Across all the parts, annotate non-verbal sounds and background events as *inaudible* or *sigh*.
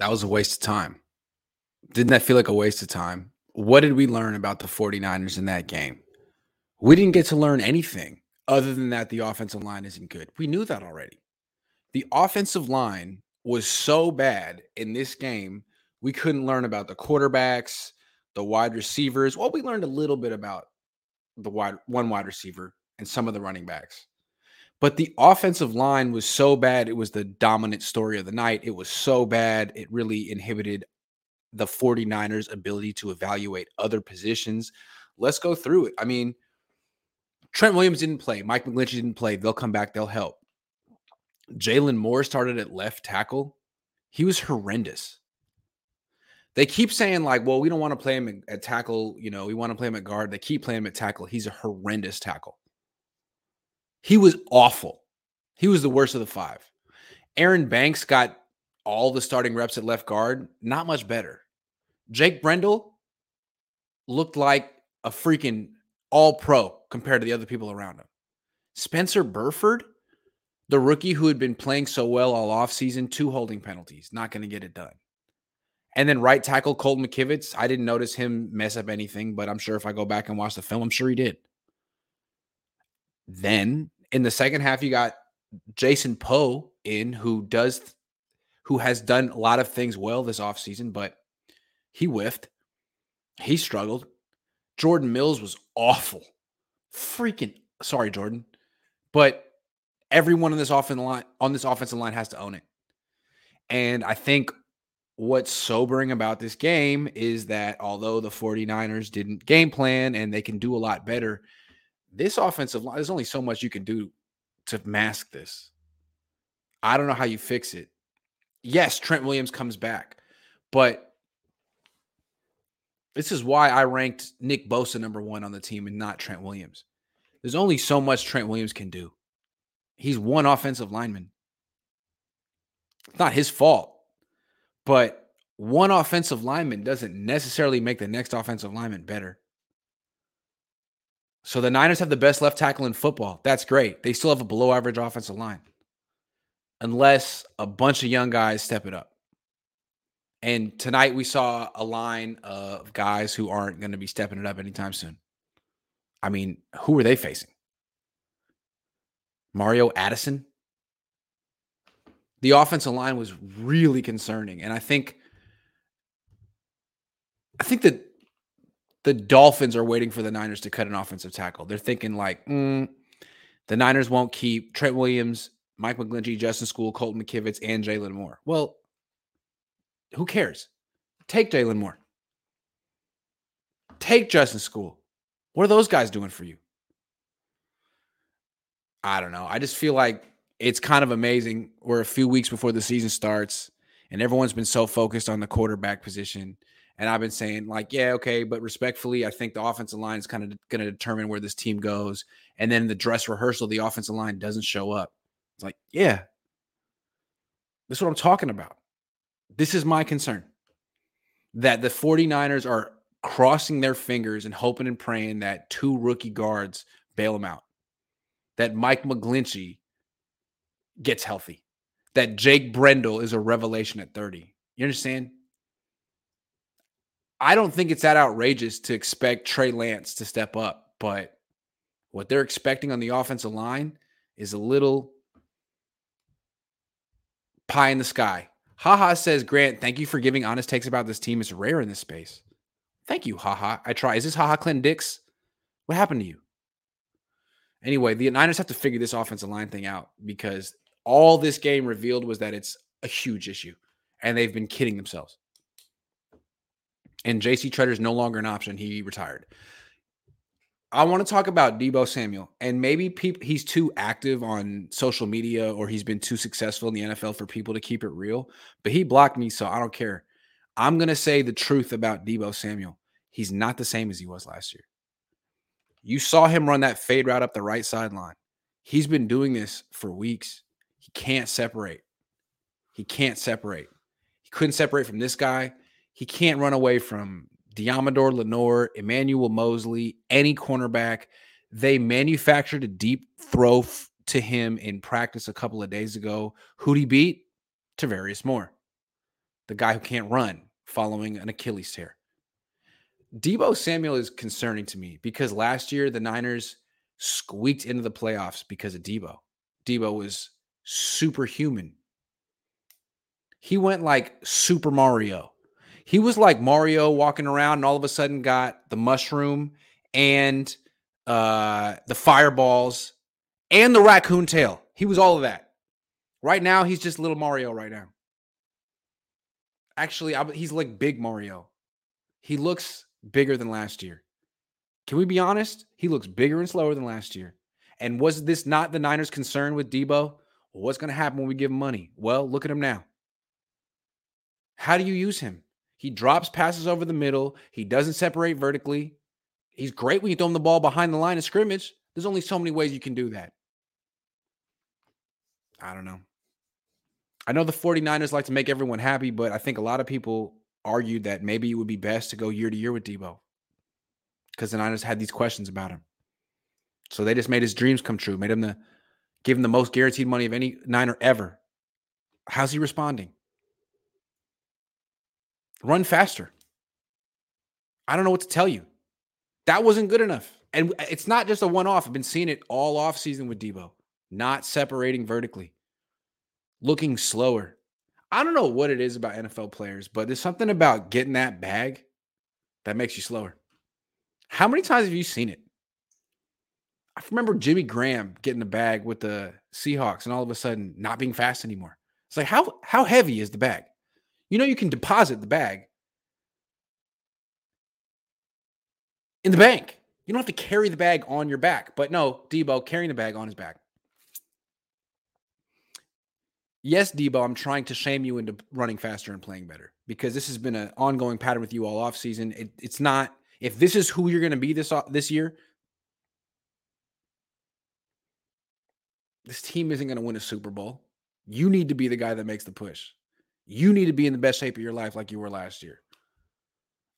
That was a waste of time. Didn't that feel like a waste of time? What did we learn about the 49ers in that game? We didn't get to learn anything other than that the offensive line isn't good. We knew that already. The offensive line was so bad in this game, we couldn't learn about the quarterbacks, the wide receivers. Well, we learned a little bit about the wide one wide receiver and some of the running backs. But the offensive line was so bad. It was the dominant story of the night. It was so bad. It really inhibited the 49ers' ability to evaluate other positions. Let's go through it. I mean, Trent Williams didn't play. Mike McGlinchey didn't play. They'll come back. They'll help. Jaylon Moore started at left tackle. He was horrendous. They keep saying, like, well, we don't want to play him at tackle. You know, we want to play him at guard. They keep playing him at tackle. He's a horrendous tackle. He was awful. He was the worst of the five. Aaron Banks got all the starting reps at left guard, not much better. Jake Brendel looked like a freaking all pro compared to the other people around him. Spencer Burford, the rookie who had been playing so well all offseason, two holding penalties, not going to get it done. And then right tackle Colton McKivitz, I didn't notice him mess up anything, but I'm sure if I go back and watch the film, I'm sure he did. Then in the second half, you got Jason Poe in who does who has done a lot of things well this offseason, but he whiffed. He struggled. Jordan Mills was awful. Freaking sorry, Jordan. But everyone on this offensive line on this offensive line has to own it. And I think what's sobering about this game is that although the 49ers didn't game plan and they can do a lot better, this offensive line, there's only so much you can do to mask this. I don't know how you fix it. Yes, Trent Williams comes back, but this is why I ranked Nick Bosa number one on the team and not Trent Williams. There's only so much Trent Williams can do. He's one offensive lineman. It's not his fault, but one offensive lineman doesn't necessarily make the next offensive lineman better. So the Niners have the best left tackle in football. That's great. They still have a below average offensive line. Unless a bunch of young guys step it up. And tonight we saw a line of guys who aren't going to be stepping it up anytime soon. I mean, who are they facing? Mario Addison? The offensive line was really concerning. And I think I think that the Dolphins are waiting for the Niners to cut an offensive tackle. They're thinking like, mm, the Niners won't keep Trent Williams, Mike McGlinchey, Justin Skule, Colton McKivitz, and Jaylon Moore. Well, who cares? Take Jaylon Moore. Take Justin Skule. What are those guys doing for you? I don't know. I just feel like it's kind of amazing. We're a few weeks before the season starts, and everyone's been so focused on the quarterback position. And I've been saying, like, yeah, okay, but respectfully, I think the offensive line is kind of going to determine where this team goes. And then the dress rehearsal, the offensive line doesn't show up. It's like, yeah, this is what I'm talking about. This is my concern that the 49ers are crossing their fingers and hoping and praying that two rookie guards bail them out, that Mike McGlinchey gets healthy, that Jake Brendel is a revelation at 30. You understand? I don't think it's that outrageous to expect Trey Lance to step up, but what they're expecting on the offensive line is a little pie in the sky. Haha says, Grant, thank you for giving honest takes about this team. It's rare in this space. Thank you, haha. I try. Is this haha Clinton Dix? What happened to you? Anyway, the Niners have to figure this offensive line thing out because all this game revealed was that it's a huge issue and they've been kidding themselves and JC Tretter is no longer an option. He retired. I want to talk about Deebo Samuel, and maybe pe- he's too active on social media or he's been too successful in the NFL for people to keep it real. But he blocked me, so I don't care. I'm going to say the truth about Deebo Samuel. He's not the same as he was last year. You saw him run that fade route up the right sideline. He's been doing this for weeks. He can't separate. He can't separate. He couldn't separate from this guy. He can't run away from Deommodo Lenoir, Emmanuel Moseley, any cornerback. They manufactured a deep throw f- to him in practice a couple of days ago. Who'd he beat? Tarvarius Moore, the guy who can't run following an Achilles tear. Deebo Samuel is concerning to me because last year the Niners squeaked into the playoffs because of Deebo. Deebo was superhuman. He went like Super Mario. He was like Mario walking around and all of a sudden got the mushroom and uh the fireballs and the raccoon tail. He was all of that. Right now, he's just little Mario right now. Actually, I, he's like big Mario. He looks bigger than last year. Can we be honest? He looks bigger and slower than last year. And was this not the Niners' concern with Deebo? Well, what's going to happen when we give him money? Well, look at him now. How do you use him? He drops passes over the middle. He doesn't separate vertically. He's great when you throw him the ball behind the line of scrimmage. There's only so many ways you can do that. I don't know. I know the 49ers like to make everyone happy, but I think a lot of people argued that maybe it would be best to go year to year with Deebo because the Niners had these questions about him. So they just made his dreams come true, made him the give him the most guaranteed money of any Niner ever. How's he responding? Run faster. I don't know what to tell you. That wasn't good enough. And it's not just a one off. I've been seeing it all off season with Deebo, not separating vertically, looking slower. I don't know what it is about NFL players, but there's something about getting that bag that makes you slower. How many times have you seen it? I remember Jimmy Graham getting the bag with the Seahawks and all of a sudden not being fast anymore. It's like how how heavy is the bag? You know you can deposit the bag in the bank. You don't have to carry the bag on your back. But no, Deebo carrying the bag on his back. Yes, Deebo, I'm trying to shame you into running faster and playing better because this has been an ongoing pattern with you all off season. It, it's not if this is who you're going to be this uh, this year. This team isn't going to win a Super Bowl. You need to be the guy that makes the push. You need to be in the best shape of your life like you were last year.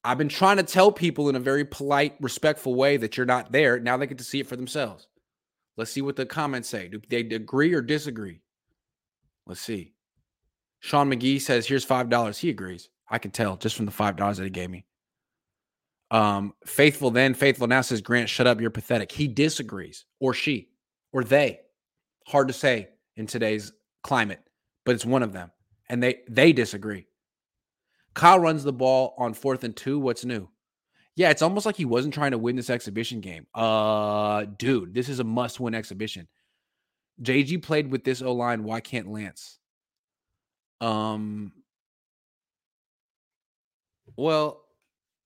I've been trying to tell people in a very polite, respectful way that you're not there. Now they get to see it for themselves. Let's see what the comments say. Do they agree or disagree? Let's see. Sean McGee says, here's $5. He agrees. I can tell just from the $5 that he gave me. Um, Faithful then, Faithful now says, Grant, shut up. You're pathetic. He disagrees, or she, or they. Hard to say in today's climate, but it's one of them. And they they disagree. Kyle runs the ball on fourth and two. What's new? Yeah, it's almost like he wasn't trying to win this exhibition game. Uh, dude, this is a must-win exhibition. JG played with this O line. Why can't Lance? Um. Well,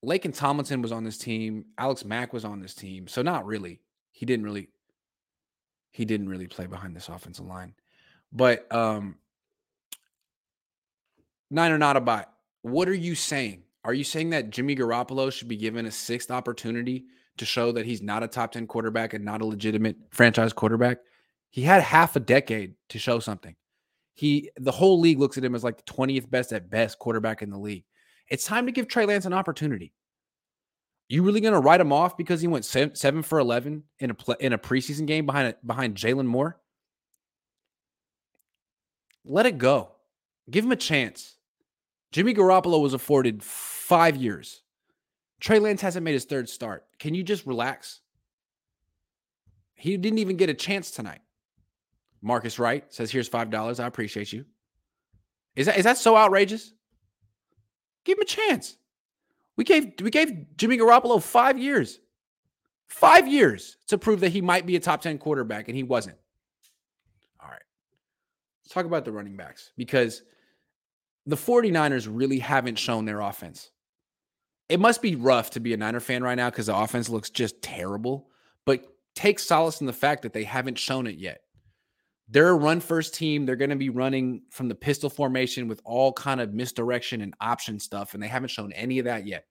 Laken Tomlinson was on this team. Alex Mack was on this team. So not really. He didn't really. He didn't really play behind this offensive line, but um. Nine or not a bot. What are you saying? Are you saying that Jimmy Garoppolo should be given a sixth opportunity to show that he's not a top 10 quarterback and not a legitimate franchise quarterback? He had half a decade to show something. He the whole league looks at him as like the 20th best at best quarterback in the league. It's time to give Trey Lance an opportunity. You really going to write him off because he went seven, seven for 11 in a in a preseason game behind a, behind Jaylon Moore? Let it go. Give him a chance. Jimmy Garoppolo was afforded five years. Trey Lance hasn't made his third start. Can you just relax? He didn't even get a chance tonight. Marcus Wright says, "Here's five dollars. I appreciate you." Is that is that so outrageous? Give him a chance. We gave we gave Jimmy Garoppolo five years, five years to prove that he might be a top ten quarterback, and he wasn't. All right, let's talk about the running backs because the 49ers really haven't shown their offense. It must be rough to be a Niner fan right now because the offense looks just terrible, but take solace in the fact that they haven't shown it yet. They're a run first team. They're going to be running from the pistol formation with all kind of misdirection and option stuff, and they haven't shown any of that yet.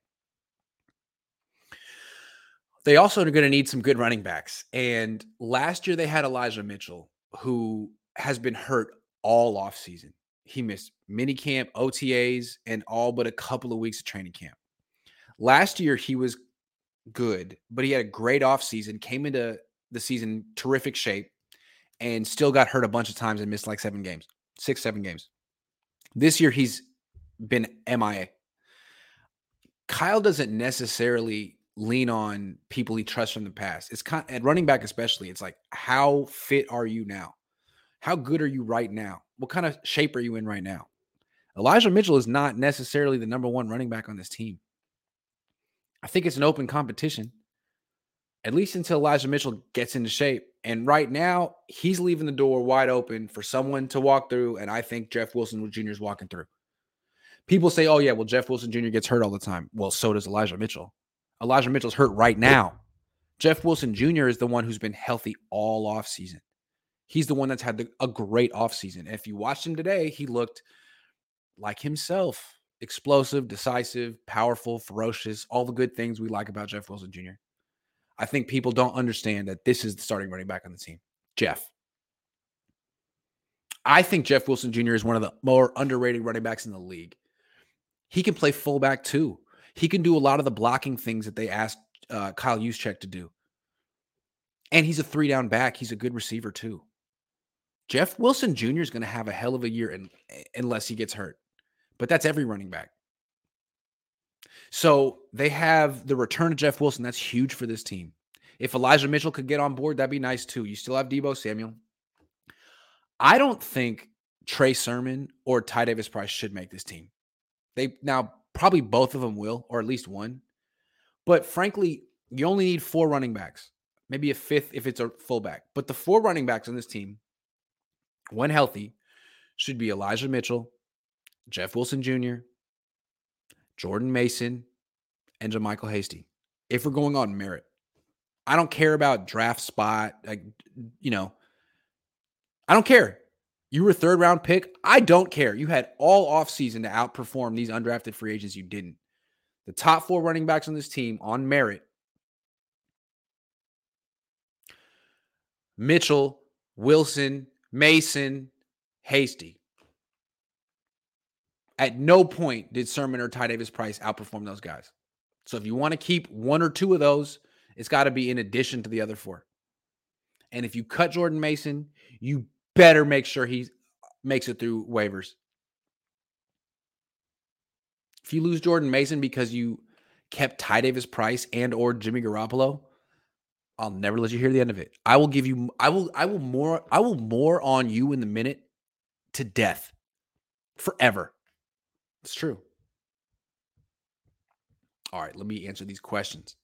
They also are going to need some good running backs. And last year they had Elijah Mitchell, who has been hurt all offseason. he missed mini camp, OTAs, and all but a couple of weeks of training camp. Last year, he was good, but he had a great offseason, came into the season terrific shape, and still got hurt a bunch of times and missed like seven games, six, seven games. This year, he's been MIA. Kyle doesn't necessarily lean on people he trusts from the past. It's kind at running back, especially. It's like, how fit are you now? How good are you right now? What kind of shape are you in right now? Elijah Mitchell is not necessarily the number one running back on this team. I think it's an open competition, at least until Elijah Mitchell gets into shape. And right now, he's leaving the door wide open for someone to walk through. And I think Jeff Wilson Jr. is walking through. People say, oh, yeah, well, Jeff Wilson Jr. gets hurt all the time. Well, so does Elijah Mitchell. Elijah Mitchell's hurt right now. Jeff Wilson Jr. is the one who's been healthy all offseason. He's the one that's had the, a great offseason. If you watched him today, he looked like himself explosive, decisive, powerful, ferocious, all the good things we like about Jeff Wilson Jr. I think people don't understand that this is the starting running back on the team, Jeff. I think Jeff Wilson Jr. is one of the more underrated running backs in the league. He can play fullback too. He can do a lot of the blocking things that they asked uh, Kyle Juszczyk to do. And he's a three down back. He's a good receiver too. Jeff Wilson Jr. is going to have a hell of a year in, unless he gets hurt. But that's every running back. So they have the return of Jeff Wilson. That's huge for this team. If Elijah Mitchell could get on board, that'd be nice too. You still have Deebo Samuel. I don't think Trey Sermon or Ty Davis Price should make this team. They now probably both of them will, or at least one. But frankly, you only need four running backs, maybe a fifth if it's a fullback. But the four running backs on this team, when healthy, should be Elijah Mitchell, Jeff Wilson Jr., Jordan Mason, and JaMycal Hasty. If we're going on merit, I don't care about draft spot. Like, you know, I don't care. You were a third round pick. I don't care. You had all offseason to outperform these undrafted free agents. You didn't. The top four running backs on this team on merit Mitchell, Wilson, Mason, Hasty. At no point did Sermon or Ty Davis Price outperform those guys. So if you want to keep one or two of those, it's got to be in addition to the other four. And if you cut Jordan Mason, you better make sure he makes it through waivers. If you lose Jordan Mason because you kept Ty Davis Price and or Jimmy Garoppolo, I'll never let you hear the end of it. I will give you I will I will more I will more on you in the minute to death forever. It's true. All right, let me answer these questions.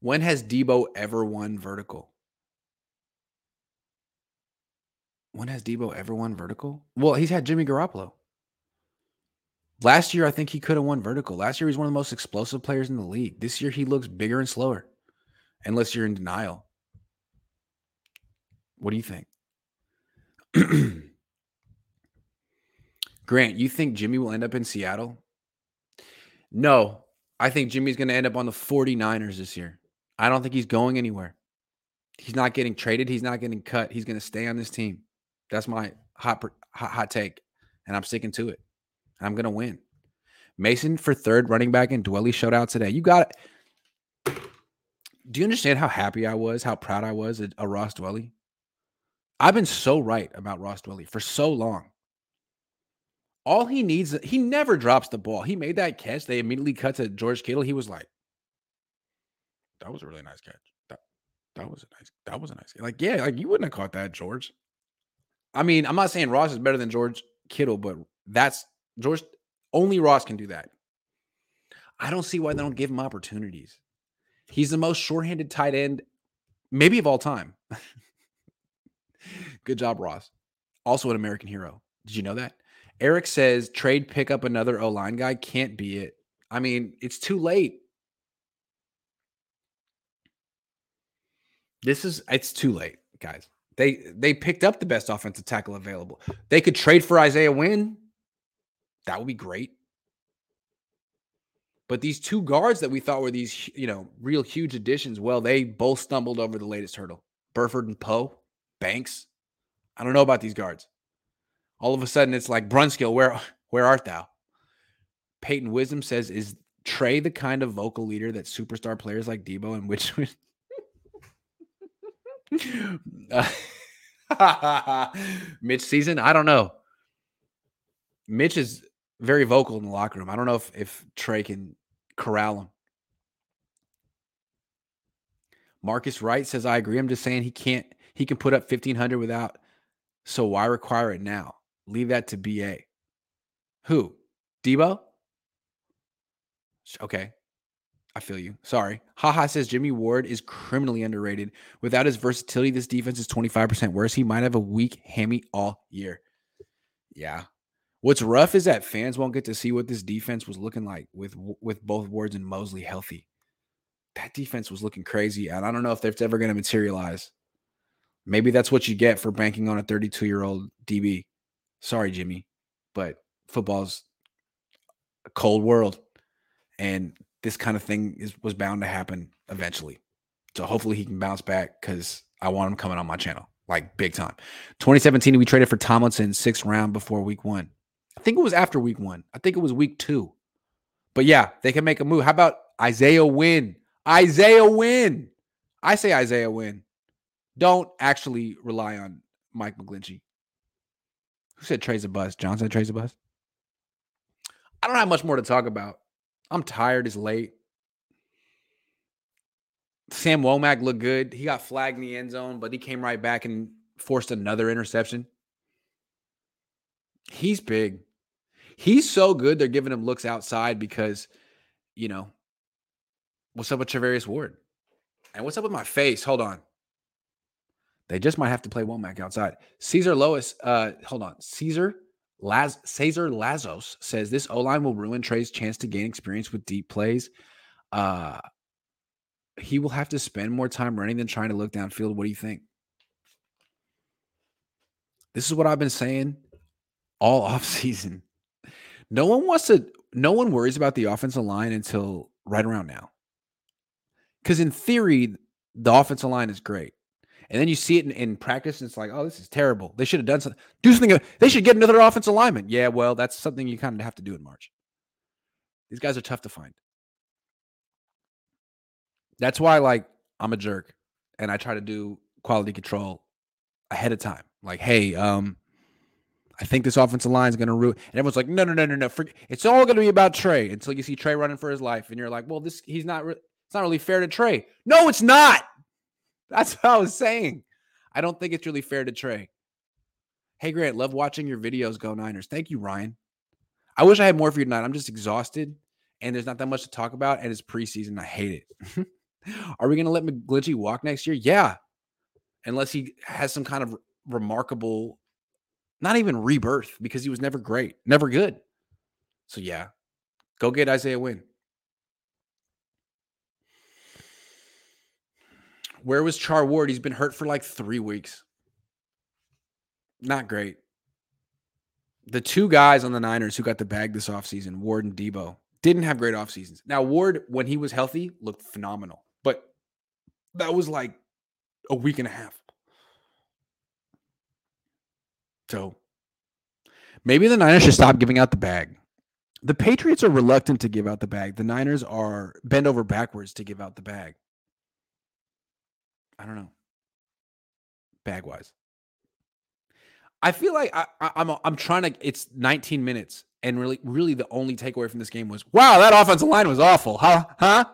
When has Deebo ever won vertical? When has Deebo ever won vertical? Well, he's had Jimmy Garoppolo. Last year, I think he could have won vertical. Last year, he's one of the most explosive players in the league. This year, he looks bigger and slower, unless you're in denial. What do you think? *clears throat* *clears throat* Grant, you think Jimmy will end up in Seattle? No, I think Jimmy's going to end up on the 49ers this year. I don't think he's going anywhere. He's not getting traded. He's not getting cut. He's going to stay on this team. That's my hot, hot, hot take. And I'm sticking to it. I'm going to win. Mason for third running back and Dwelley showed out today. You got it. Do you understand how happy I was, how proud I was a Ross Dwelley? I've been so right about Ross Dwelley for so long. All he needs, he never drops the ball. He made that catch. They immediately cut to George Kittle. He was like, that was a really nice catch. That that was a nice, that was a nice Like, yeah, like you wouldn't have caught that, George. I mean, I'm not saying Ross is better than George Kittle, but that's George only Ross can do that. I don't see why they don't give him opportunities. He's the most shorthanded tight end, maybe of all time. *laughs* Good job, Ross. Also an American hero. Did you know that? Eric says trade pick up another O line guy can't be it. I mean, it's too late. This is it's too late, guys. They they picked up the best offensive tackle available. They could trade for Isaiah Wynn. That would be great. But these two guards that we thought were these, you know, real huge additions, well, they both stumbled over the latest hurdle. Burford and Poe, Banks. I don't know about these guards. All of a sudden, it's like Brunskill, where where art thou? Peyton Wisdom says, "Is Trey the kind of vocal leader that superstar players like Deebo and which?" *laughs* *laughs* Mitch season, I don't know. Mitch is very vocal in the locker room. I don't know if if Trey can corral him. Marcus Wright says, I agree. I'm just saying he can't, he can put up 1500 without. So why require it now? Leave that to BA. Who? Deebo? Okay. I feel you. Sorry. Haha says Jimmy Ward is criminally underrated. Without his versatility, this defense is 25% worse. He might have a weak hammy all year. Yeah. What's rough is that fans won't get to see what this defense was looking like with with both Wards and Moseley healthy that defense was looking crazy. And I don't know if that's ever going to materialize. Maybe that's what you get for banking on a 32 year old DB. Sorry, Jimmy, but football's a cold world. And this kind of thing is was bound to happen eventually. So hopefully he can bounce back because I want him coming on my channel like big time. 2017, we traded for Tomlinson sixth round before week one. I think it was after week one. I think it was week two. But yeah, they can make a move. How about Isaiah Wynn? Isaiah Wynn. I say Isaiah Wynn. Don't actually rely on Mike McGlinchey. Who said Trey's a bust? John said Trey's a bust. I don't have much more to talk about. I'm tired. It's late. Sam Womack looked good. He got flagged in the end zone, but he came right back and forced another interception. He's big. He's so good. They're giving him looks outside because, you know, What's up with Charvarius Ward? And what's up with my face? Hold on. They just might have to play Womack outside. Caesar Lois, uh, hold on. Caesar Laz Cesar Lazos says this O line will ruin Trey's chance to gain experience with deep plays. Uh, he will have to spend more time running than trying to look downfield. What do you think? This is what I've been saying all *laughs* offseason. No one wants to, no one worries about the offensive line until right around now. Because in theory, the offensive line is great. And then you see it in, in, practice, and it's like, oh, this is terrible. They should have done something. Do something. They should get another offensive lineman. Yeah, well, that's something you kind of have to do in March. These guys are tough to find. That's why, like, I'm a jerk, and I try to do quality control ahead of time. Like, hey, um, I think this offensive line is going to ruin. And everyone's like, no, no, no, no, no. It's all going to be about Trey until you see Trey running for his life, and you're like, well, this he's not. Re- it's not really fair to Trey. No, it's not. That's what I was saying. I don't think it's really fair to Trey. Hey, Grant, love watching your videos go Niners. Thank you, Ryan. I wish I had more for you tonight. I'm just exhausted and there's not that much to talk about. And it's preseason. I hate it. *laughs* Are we going to let McGlinchey walk next year? Yeah. Unless he has some kind of remarkable, not even rebirth because he was never great, never good. So, yeah, go get Isaiah Wynn. Where was Char Ward? He's been hurt for like three weeks. Not great. The two guys on the Niners who got the bag this offseason, Ward and Deebo, didn't have great off seasons. Now, Ward, when he was healthy, looked phenomenal, but that was like a week and a half. So maybe the Niners should stop giving out the bag. The Patriots are reluctant to give out the bag. The Niners are bend over backwards to give out the bag. I don't know. Bag wise. I feel like I, am I'm, I'm trying to. It's 19 minutes, and really, really, the only takeaway from this game was, wow, that offensive line was awful, huh? Huh?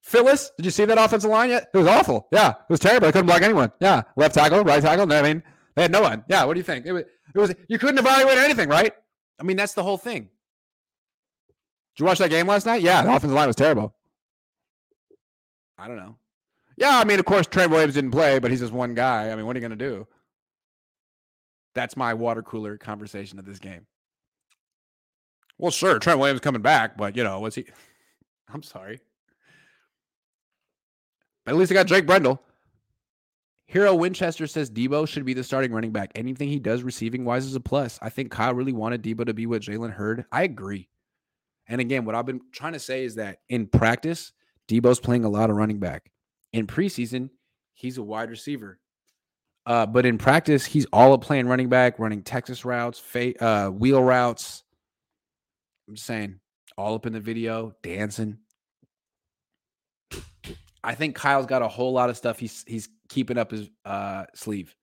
Phyllis, did you see that offensive line yet? It was awful. Yeah, it was terrible. I couldn't block anyone. Yeah, left tackle, right tackle. I mean, they had no one. Yeah, what do you think? It was. It was. You couldn't evaluate anything, right? I mean, that's the whole thing. Did you watch that game last night? Yeah, the offensive line was terrible. I don't know. Yeah, I mean, of course, Trent Williams didn't play, but he's just one guy. I mean, what are you going to do? That's my water cooler conversation of this game. Well, sure, Trent Williams coming back, but you know, was he? *laughs* I'm sorry. But at least I got Jake Brendel. Hero Winchester says Deebo should be the starting running back. Anything he does receiving wise is a plus. I think Kyle really wanted Deebo to be what Jalen Hurd. I agree. And again, what I've been trying to say is that in practice, Deebo's playing a lot of running back. In preseason, he's a wide receiver. Uh, but in practice, he's all up playing running back, running Texas routes, fa- uh, wheel routes. I'm just saying, all up in the video, dancing. I think Kyle's got a whole lot of stuff he's he's keeping up his uh, sleeve.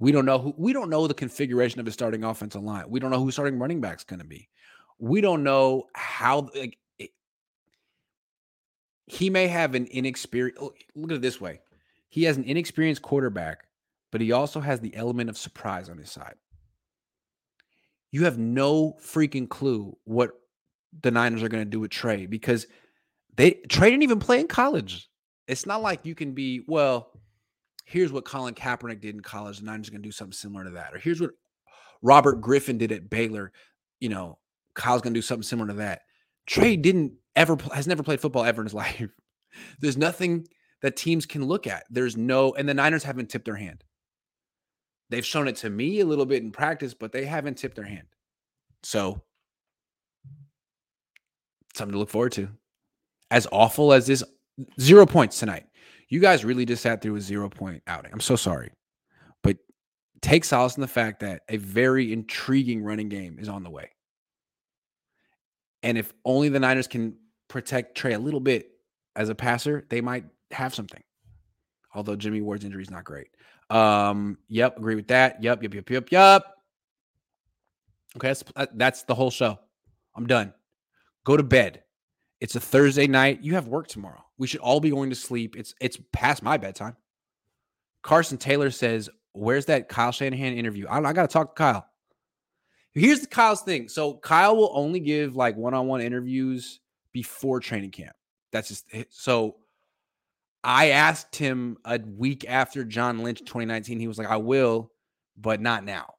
We don't know who we don't know the configuration of his starting offensive line. We don't know who starting running back's going to be. We don't know how like he may have an inexperienced oh, look at it this way. He has an inexperienced quarterback, but he also has the element of surprise on his side. You have no freaking clue what the Niners are going to do with Trey because they Trey didn't even play in college. It's not like you can be, well, here's what Colin Kaepernick did in college, and I'm just gonna do something similar to that. Or here's what Robert Griffin did at Baylor. You know, Kyle's gonna do something similar to that. Trey didn't ever has never played football ever in his *laughs* life. There's nothing that teams can look at. There's no, and the Niners haven't tipped their hand. They've shown it to me a little bit in practice, but they haven't tipped their hand. So, something to look forward to. As awful as this, zero points tonight. You guys really just sat through a zero point outing. I'm so sorry. But take solace in the fact that a very intriguing running game is on the way. And if only the Niners can protect Trey a little bit as a passer, they might have something. Although Jimmy Ward's injury is not great. Um, yep, agree with that. Yep, yep, yep, yep, yep. Okay, that's uh, that's the whole show. I'm done. Go to bed. It's a Thursday night. You have work tomorrow. We should all be going to sleep. It's it's past my bedtime. Carson Taylor says, "Where's that Kyle Shanahan interview?" I, I got to talk to Kyle. Here's the Kyle's thing. So Kyle will only give like one-on-one interviews before training camp. That's just so. I asked him a week after John Lynch 2019. He was like, "I will, but not now,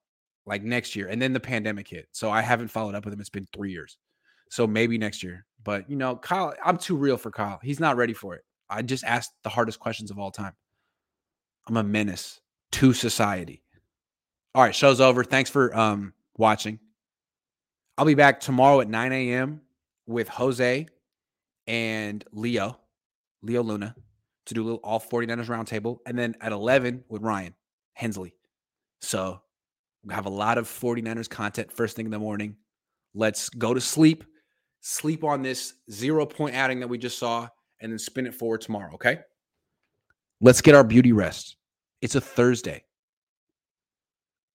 like next year." And then the pandemic hit, so I haven't followed up with him. It's been three years, so maybe next year. But you know, Kyle, I'm too real for Kyle. He's not ready for it. I just asked the hardest questions of all time. I'm a menace to society. All right, show's over. Thanks for um watching. I'll be back tomorrow at 9 a.m. with Jose and Leo, Leo Luna, to do a little all 49ers roundtable. And then at 11 with Ryan Hensley. So we have a lot of 49ers content first thing in the morning. Let's go to sleep sleep on this zero point outing that we just saw, and then spin it forward tomorrow. Okay. Let's get our beauty rest. It's a Thursday.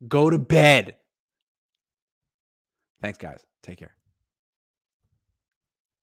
Go to bed. Thanks, guys. Take care.